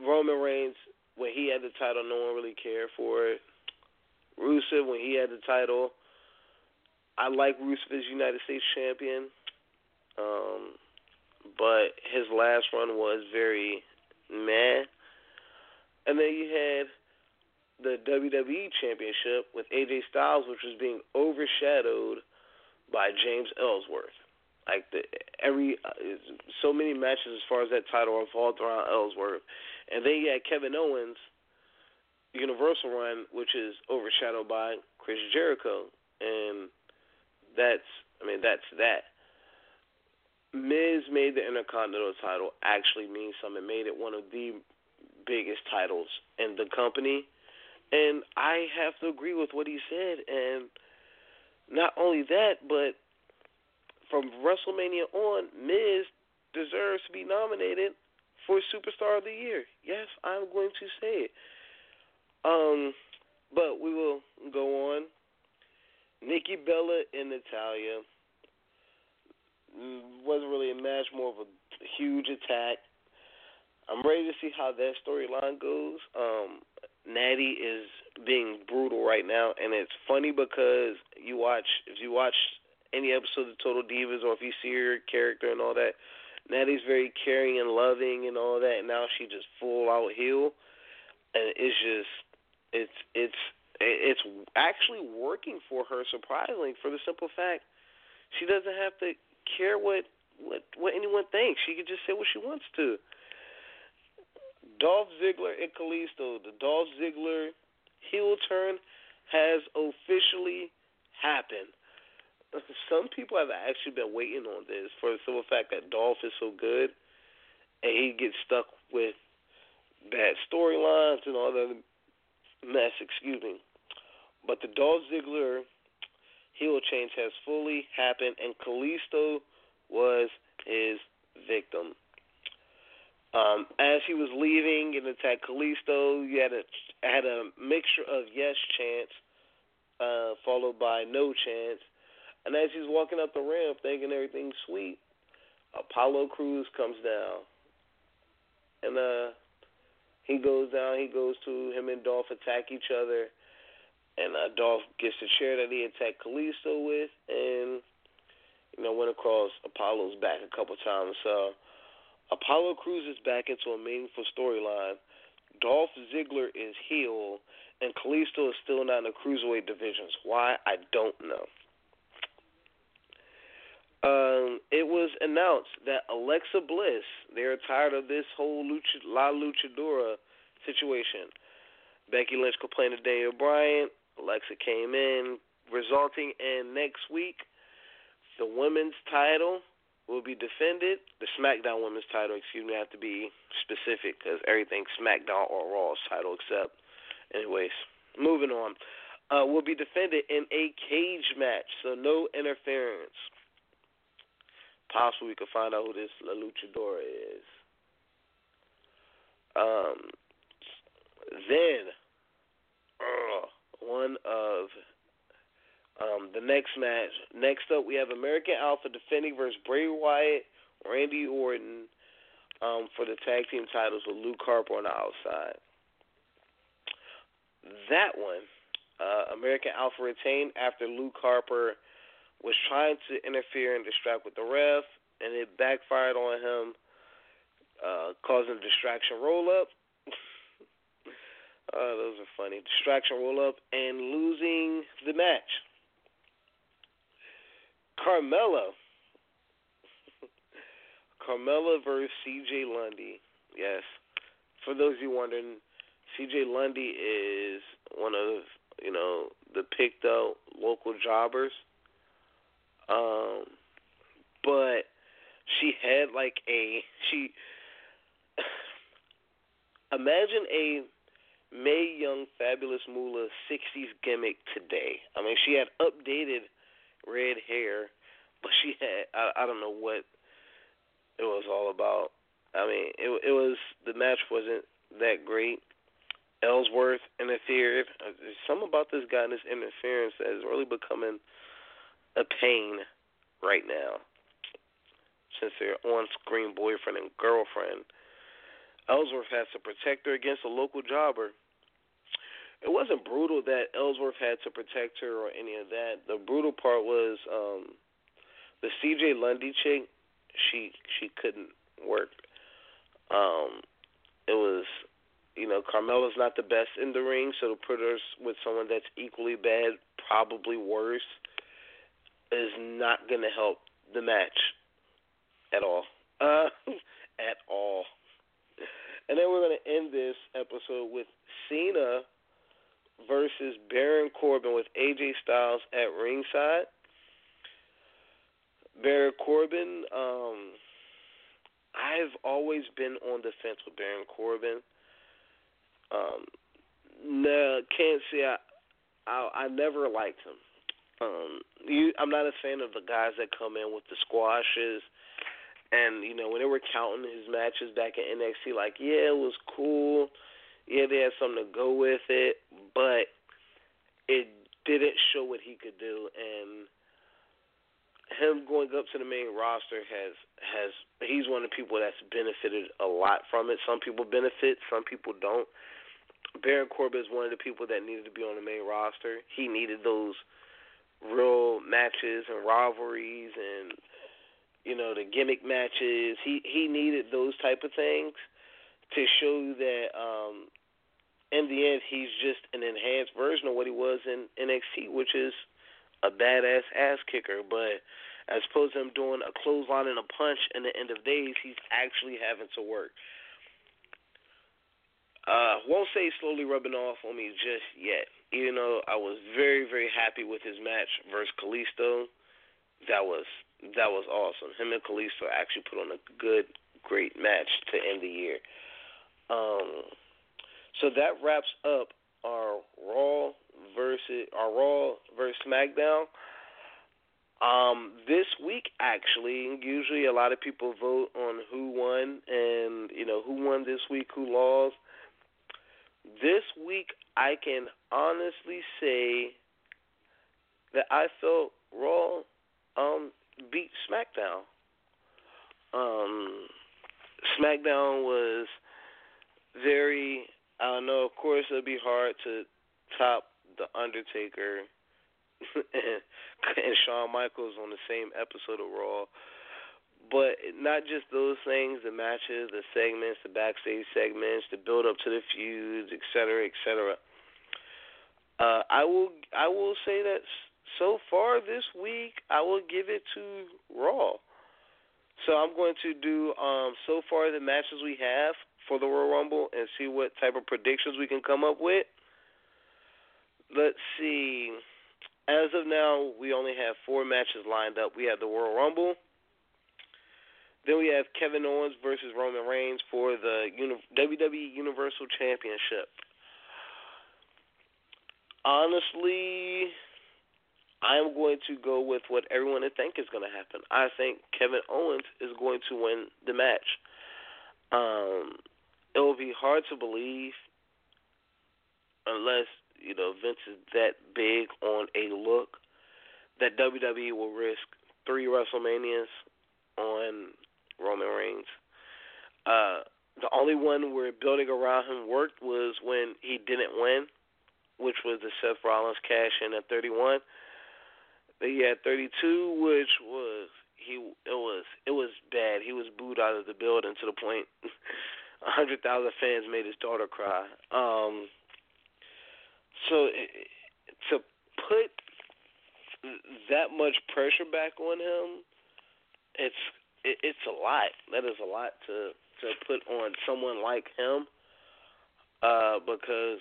Roman Reigns when he had the title, no one really cared for it. Rusev, when he had the title, I like Rusev as United States champion, um, but his last run was very meh. And then you had the WWE Championship with AJ Styles, which was being overshadowed by James Ellsworth. Like the every uh, so many matches as far as that title revolved around Ellsworth, and then you had Kevin Owens Universal run, which is overshadowed by Chris Jericho, and that's I mean that's that. Miz made the Intercontinental title actually mean something. Made it one of the biggest titles in the company, and I have to agree with what he said. And not only that, but from WrestleMania on, Miz deserves to be nominated for Superstar of the Year. Yes, I'm going to say it. Um, but we will go on. Nikki Bella and Natalya. Wasn't really a match, more of a huge attack. I'm ready to see how that storyline goes. Um, Natty is being brutal right now, and it's funny because you watch if you watch any episode of Total Divas or if you see her character and all that, Natty's very caring and loving and all that. And now she just full out heel, and it's just it's it's it's actually working for her surprisingly for the simple fact she doesn't have to care what what what anyone thinks. She can just say what she wants to. Dolph Ziggler and Kalisto, the Dolph Ziggler heel turn has officially happened. <laughs> Some people have actually been waiting on this for the simple fact that Dolph is so good and he gets stuck with bad storylines and all that mess, excuse me. But the Dolph Ziggler heel change has fully happened and Kalisto was his victim. Um, as he was leaving and attacked Kalisto, you had a had a mixture of yes chance, uh, followed by no chance. And as he's walking up the ramp, thinking everything's sweet, Apollo Crews comes down, and uh, he goes down. He goes to him and Dolph attack each other, and uh, Dolph gets the chair that he attacked Kalisto with, and you know went across Apollo's back a couple times. So Apollo cruises back into a meaningful storyline. Dolph Ziggler is heel, and Kalisto is still not in the cruiserweight divisions. Why? I don't know. Um, it was announced that Alexa Bliss, they're tired of this whole Lucha, La Luchadora situation. Becky Lynch complained to Daniel Bryan. Alexa came in, resulting in next week the women's title will be defended. The SmackDown Women's title, excuse me, I have to be specific because everything SmackDown or Raw's title except. Anyways, moving on. Uh, will be defended in a cage match, so no interference. Possibly we could find out who this La Luchadora is. Um, then, uh, one of um, the next match. Next up, we have American Alpha defending versus Bray Wyatt, Randy Orton um, for the tag team titles with Luke Harper on the outside. That one, uh, American Alpha retained after Luke Harper was trying to interfere and distract with the ref, and it backfired on him, uh, causing a distraction roll up. Uh, those are funny. Distraction roll up and losing the match. Carmella. <laughs> Carmella versus CJ Lundy. Yes. For those of you wondering, CJ Lundy is one of, you know, the picked out local jobbers. Um but she had like a she <sighs> imagine a Mae Young Fabulous Moolah 60s gimmick today. I mean, she had updated red hair, but she had I, I don't know what it was all about. I mean, it it was the match wasn't that great. Ellsworth interfered. Something about this guy and his interference that is really becoming a pain right now. Since they're on-screen boyfriend and girlfriend, Ellsworth has to protect her against a local jobber it wasn't brutal that Ellsworth had to protect her or any of that. The brutal part was um the CJ Lundy chick, she she couldn't work. Um it was you know, Carmella's not the best in the ring, so to put her with someone that's equally bad, probably worse, is not going to help the match at all. Uh, <laughs> at all. And then we're going to end this episode with Cena versus Baron Corbin with AJ Styles at ringside. Baron Corbin, um, I've always been on the fence with Baron Corbin. Um, no, can't say I, I, I never liked him. Um, you, I'm not a fan of the guys that come in with the squashes. And you know when they were counting his matches back in NXT, like yeah, it was cool yeah, they had something to go with it, but it didn't show what he could do. And him going up to the main roster has has he's one of the people that's benefited a lot from it. Some people benefit, some people don't. Baron Corbin is one of the people that needed to be on the main roster. He needed those real matches and rivalries and you know the gimmick matches. He he needed those type of things to show that um in the end he's just an enhanced version of what he was in NXT, which is a badass ass kicker. But as opposed to him doing a clothesline and a punch in the end of days, he's actually having to work. Uh, won't say slowly rubbing off on me just yet. Even though I was very, very happy with his match versus Kalisto, that was that was awesome. Him and Kalisto actually put on a good, great match to end the year. Um, so that wraps up our Raw versus our Raw versus SmackDown. Um, this week, actually, usually a lot of people vote on who won and you know who won this week, who lost. This week, I can honestly say that I felt Raw um, beat SmackDown. Um, SmackDown was very. I don't know. Of course, it'll be hard to top the Undertaker and, <laughs> and Shawn Michaels on the same episode of Raw. But not just those things, the matches, the segments, the backstage segments, the build up to the feuds, et cetera, et cetera. Uh, I will I will say that so far this week I will give it to Raw. So I'm going to do um, so far the matches we have for the Royal Rumble and see what type of predictions we can come up with. Let's see. As of now, we only have four matches lined up. We have the Royal Rumble. Then we have Kevin Owens versus Roman Reigns for the WWE Universal Championship. Honestly, I'm going to go with what everyone think is going to happen. I think Kevin Owens is going to win the match. Um, it will be hard to believe unless you know Vince is that big on a look that WWE will risk three WrestleManias on Roman Reigns. Uh, the only one where building around him worked was when he didn't win, which was the Seth Rollins cash in at 31. He had 32, which was he it was it was bad. He was booed out of the building to the point <laughs> a hundred thousand fans made his daughter cry. Um, so to put that much pressure back on him, it's it, it's a lot. That is a lot to to put on someone like him, uh, because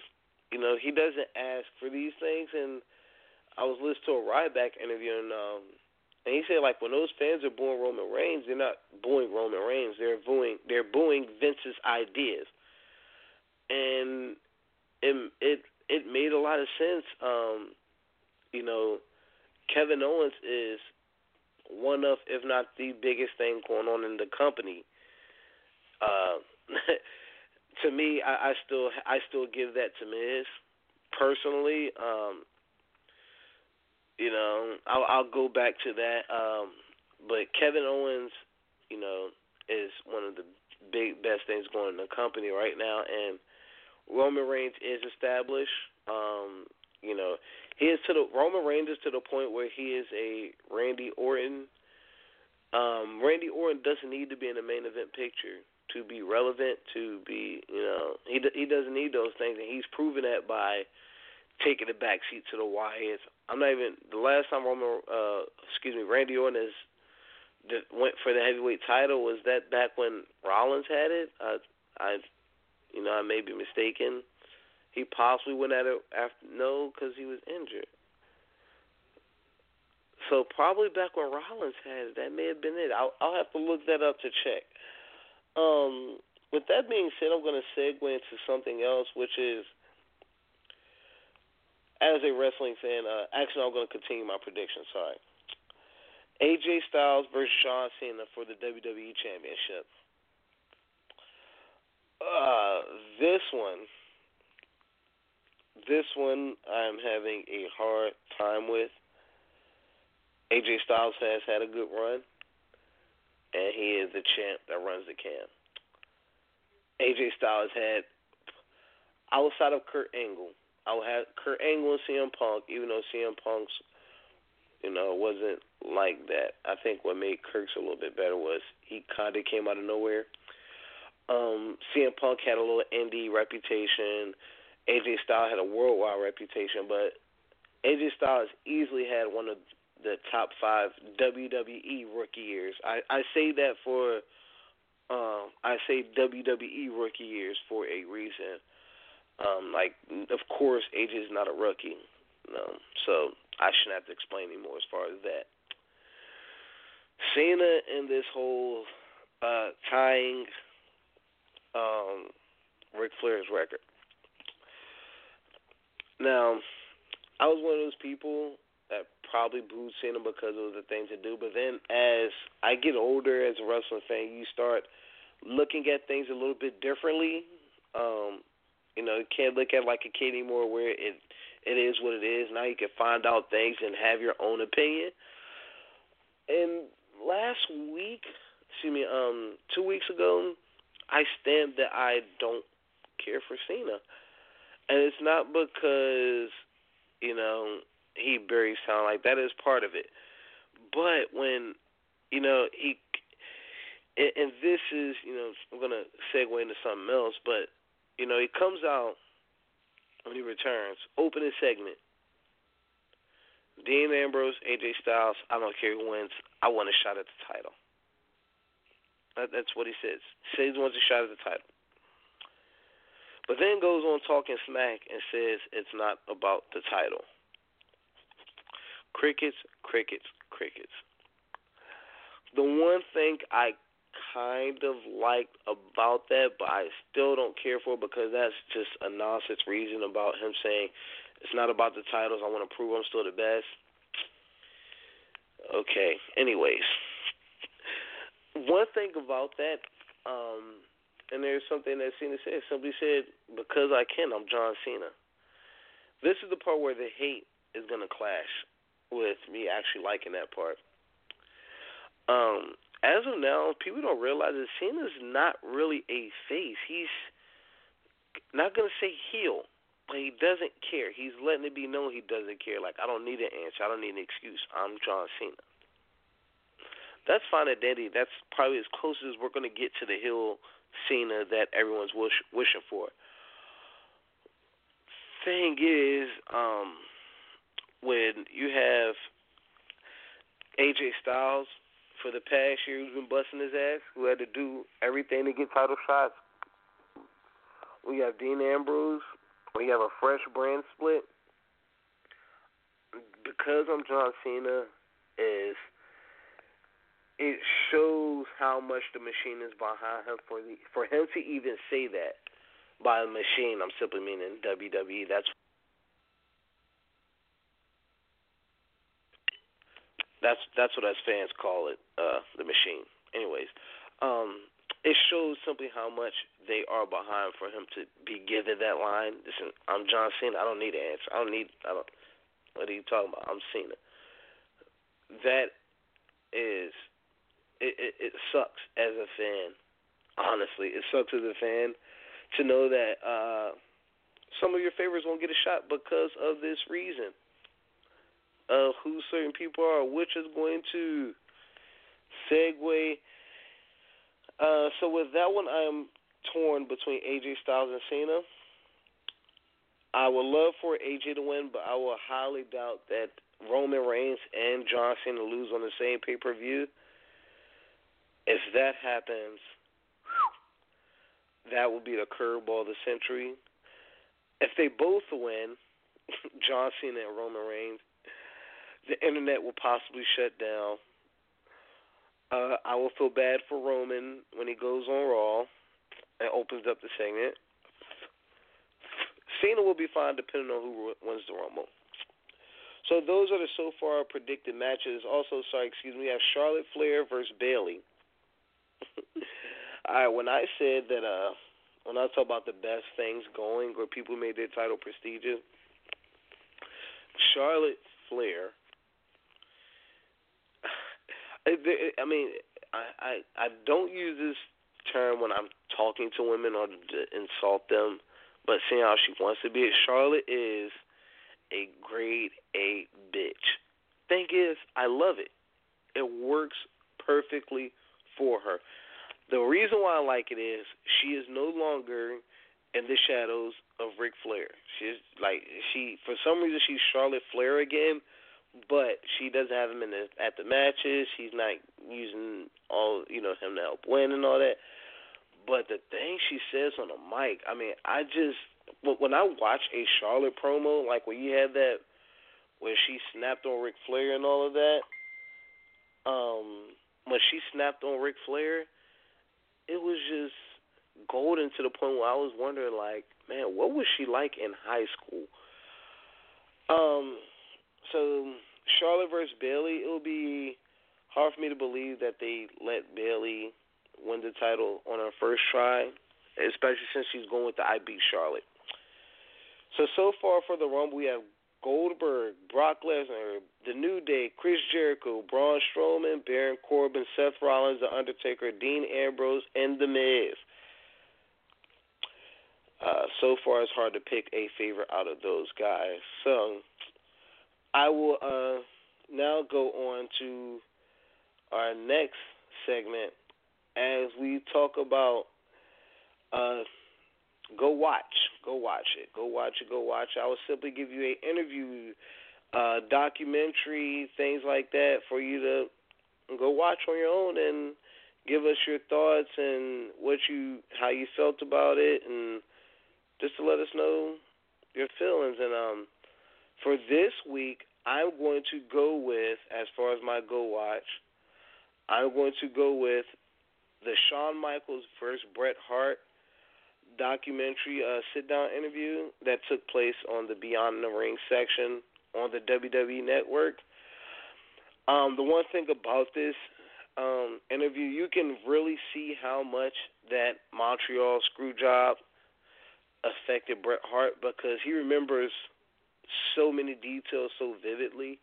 you know he doesn't ask for these things. And I was listening to a Ryback interview, and um, and he said like when those fans are booing Roman Reigns, they're not booing Roman Reigns. They're booing they're booing Vince's ideas, and it it it made a lot of sense. Um, you know, Kevin Owens is one of, if not the biggest thing going on in the company. Uh, <laughs> to me, I, I still I still give that to Miz personally. Um, you know, I'll, I'll go back to that. Um, but Kevin Owens, you know, is one of the big best things going in the company right now, and Roman Reigns is established. Um, you know, he is to the Roman Reigns is to the point where he is a Randy Orton. Um, Randy Orton doesn't need to be in the main event picture to be relevant. To be, you know, he he doesn't need those things, and he's proven that by taking the back seat to the Wyatts. I'm not even the last time Roman, uh, excuse me, Randy Orton that went for the heavyweight title was that back when Rollins had it. Uh, I, you know, I may be mistaken. He possibly went at it after no, because he was injured. So probably back when Rollins had it, that may have been it. I'll, I'll have to look that up to check. Um, with that being said, I'm going to segue into something else, which is as a wrestling fan. Uh, actually, I'm going to continue my prediction. Sorry. AJ Styles versus John Cena for the WWE Championship. Uh, this one this one I'm having a hard time with. AJ Styles has had a good run, and he is the champ that runs the camp. AJ Styles had, outside of Kurt Angle, I would have Kurt Angle and CM Punk, even though CM Punk's, you know, wasn't like that. I think what made Kurt's a little bit better was he kind of came out of nowhere. Um, CM Punk had a little indie reputation. AJ Styles had a worldwide reputation, but AJ Styles easily had one of the top five WWE rookie years. I, I say that for um, I say WWE rookie years for a reason. Um, like, of course, AJ is not a rookie, um, so I shouldn't have to explain anymore as far as that. Cena and this whole uh, tying um, Ric Flair's record. Now, I was one of those people that probably booed Cena because it was the thing to do. But then as I get older as a wrestling fan, you start looking at things a little bit differently. Um, you know, you can't look at like a kid anymore where it it is what it is. Now you can find out things and have your own opinion. And last week, excuse me, um, two weeks ago, I stand that I don't care for Cena. And it's not because, you know, he buries sound like that is part of it. But when, you know, he and this is, you know, I'm gonna segue into something else, but you know, he comes out when he returns, opening segment. Dean Ambrose, AJ Styles, I don't care who wins. I want a shot at the title. That, that's what he says. He says he wants a shot at the title. But then goes on talking smack and says it's not about the title. Crickets, crickets, crickets. The one thing I kind of liked about that, but I still don't care for it because that's just a nonsense reason about him saying it's not about the titles. I want to prove I'm still the best. Okay. Anyways, one thing about that, um, and there's something that Cena said. Somebody said, "Because I can, I'm John Cena." This is the part where the hate is gonna clash with me actually liking that part. Um, as of now, people don't realize that Cena's not really a face. He's not gonna say heel, but he doesn't care. He's letting it be known he doesn't care. Like I don't need an answer. I don't need an excuse. I'm John Cena. That's fine and dandy. That's probably as close as we're gonna get to the heel Cena that everyone's wish, wishing for. Thing is, um, when you have AJ Styles for the past year who's been busting his ass, who had to do everything to get title shots. We have Dean Ambrose. We have a fresh brand split. Because I'm John Cena, is it shows how much the machine is behind him for the for him to even say that by the machine. I'm simply meaning WWE. That's That's that's what us fans call it, uh, the machine. Anyways, um, it shows simply how much they are behind for him to be given that line. Listen, I'm John Cena. I don't need an answer. I don't need. I don't. What are you talking about? I'm Cena. That is, it, it, it sucks as a fan. Honestly, it sucks as a fan to know that uh, some of your favorites won't get a shot because of this reason of who certain people are, which is going to segue. Uh, so with that one, I am torn between AJ Styles and Cena. I would love for AJ to win, but I will highly doubt that Roman Reigns and John Cena lose on the same pay per view. If that happens, that will be the curveball of the century. If they both win, <laughs> John Cena and Roman Reigns, internet will possibly shut down. Uh, I will feel bad for Roman when he goes on Raw and opens up the segment. Cena will be fine depending on who wins the Rumble. So those are the so far predicted matches. Also, sorry, excuse me, we have Charlotte Flair versus Bayley. <laughs> All right, when I said that, uh, when I talk about the best things going or people made their title prestigious, Charlotte Flair I mean, I, I I don't use this term when I'm talking to women or to insult them, but seeing how she wants to be, Charlotte is a grade A bitch. Thing is, I love it. It works perfectly for her. The reason why I like it is she is no longer in the shadows of Ric Flair. She's like she for some reason she's Charlotte Flair again, but she doesn't have him in the at the matches. She's not using all you know him to help win and all that. But the thing she says on the mic, I mean, I just when I watch a Charlotte promo, like when you had that where she snapped on Ric Flair and all of that, um, when she snapped on Ric Flair, it was just golden to the point where I was wondering, like, man, what was she like in high school? Um, so Charlotte versus Bayley, it will be hard for me to believe that they let Bayley win the title on her first try, especially since she's going with the I beat Charlotte. So so far for the Rumble, we have Goldberg, Brock Lesnar, The New Day, Chris Jericho, Braun Strowman, Baron Corbin, Seth Rollins, The Undertaker, Dean Ambrose, and The Miz. Uh, so far, it's hard to pick a favorite out of those guys. So I will uh, now go on to our next segment as we talk about uh, go watch, go watch it, go watch it, go watch it. I will simply give you a interview, uh, documentary, things like that for you to go watch on your own and give us your thoughts and what you how you felt about it and just to let us know your feelings and um for this week I'm going to go with as far as my go watch I'm going to go with the Shawn Michaels versus Bret Hart documentary uh, sit down interview that took place on the Beyond the Ring section on the WWE network. Um, the one thing about this um, interview, you can really see how much that Montreal screw job affected Bret Hart because he remembers so many details so vividly,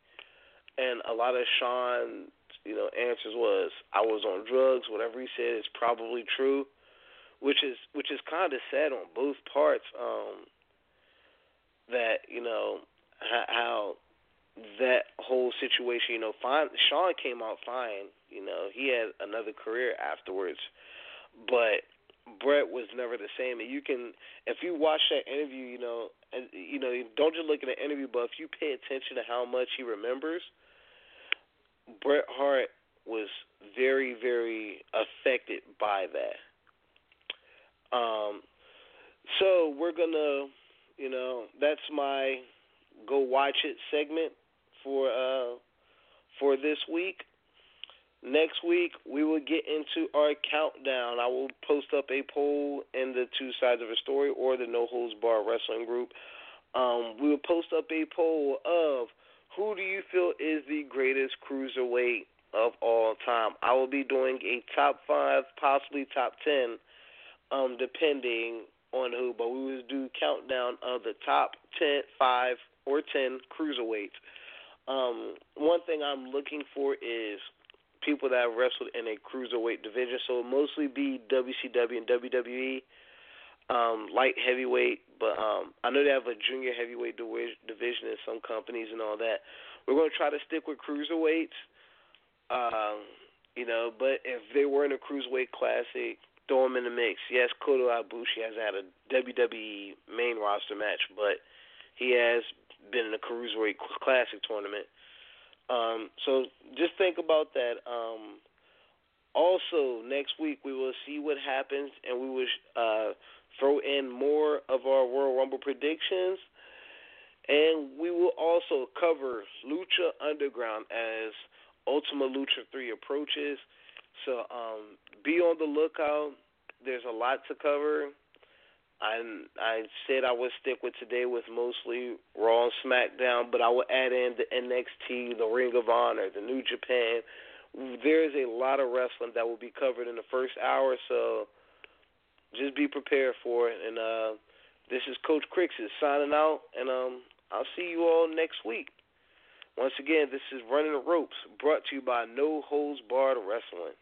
and a lot of Shawn, you know, answers was I was on drugs. Whatever he said is probably true which is which is kind of sad on both parts. Um, that you know how, that whole situation, you know, fine. Shawn came out fine. You know, he had another career afterwards, but Bret was never the same. And you can, if you watch that interview, you know, and you know, don't just look at the interview, but if you pay attention to how much he remembers, Bret Hart was very, very affected by that. Um, so we're gonna, you know, that's my go watch it segment for uh for this week. Next week we will get into our countdown. I will post up a poll in the two sides of a story or the No Holds Barred Wrestling group. Um, we will post up a poll of who do you feel is the greatest cruiserweight of all time. I will be doing a top five, possibly top ten um, depending on who, but we will do countdown of the top ten, five or 10 cruiserweights. Um, one thing I'm looking for is people that wrestled in a cruiserweight division, so mostly be WCW and WWE, um, light heavyweight, but um, I know they have a junior heavyweight division in some companies and all that. We're going to try to stick with cruiserweights, um, you know, but if they were in a cruiserweight classic, throw him in the mix. Yes, Kota Ibushi has had a WWE main roster match, but he has been in a Cruiserweight Classic tournament. Um, so just think about that. Um, also, next week we will see what happens, and we will uh, throw in more of our Royal Rumble predictions. And we will also cover Lucha Underground as Ultima Lucha 3 approaches. So um, be on the lookout. There's a lot to cover. I I said I would stick with today with mostly Raw and SmackDown, but I will add in the NXT, the Ring of Honor, the New Japan. There is a lot of wrestling that will be covered in the first hour, so just be prepared for it. And uh, this is Coach Crixus signing out, and um, I'll see you all next week. Once again, this is Running the Ropes, brought to you by No Holds Barred Wrestling.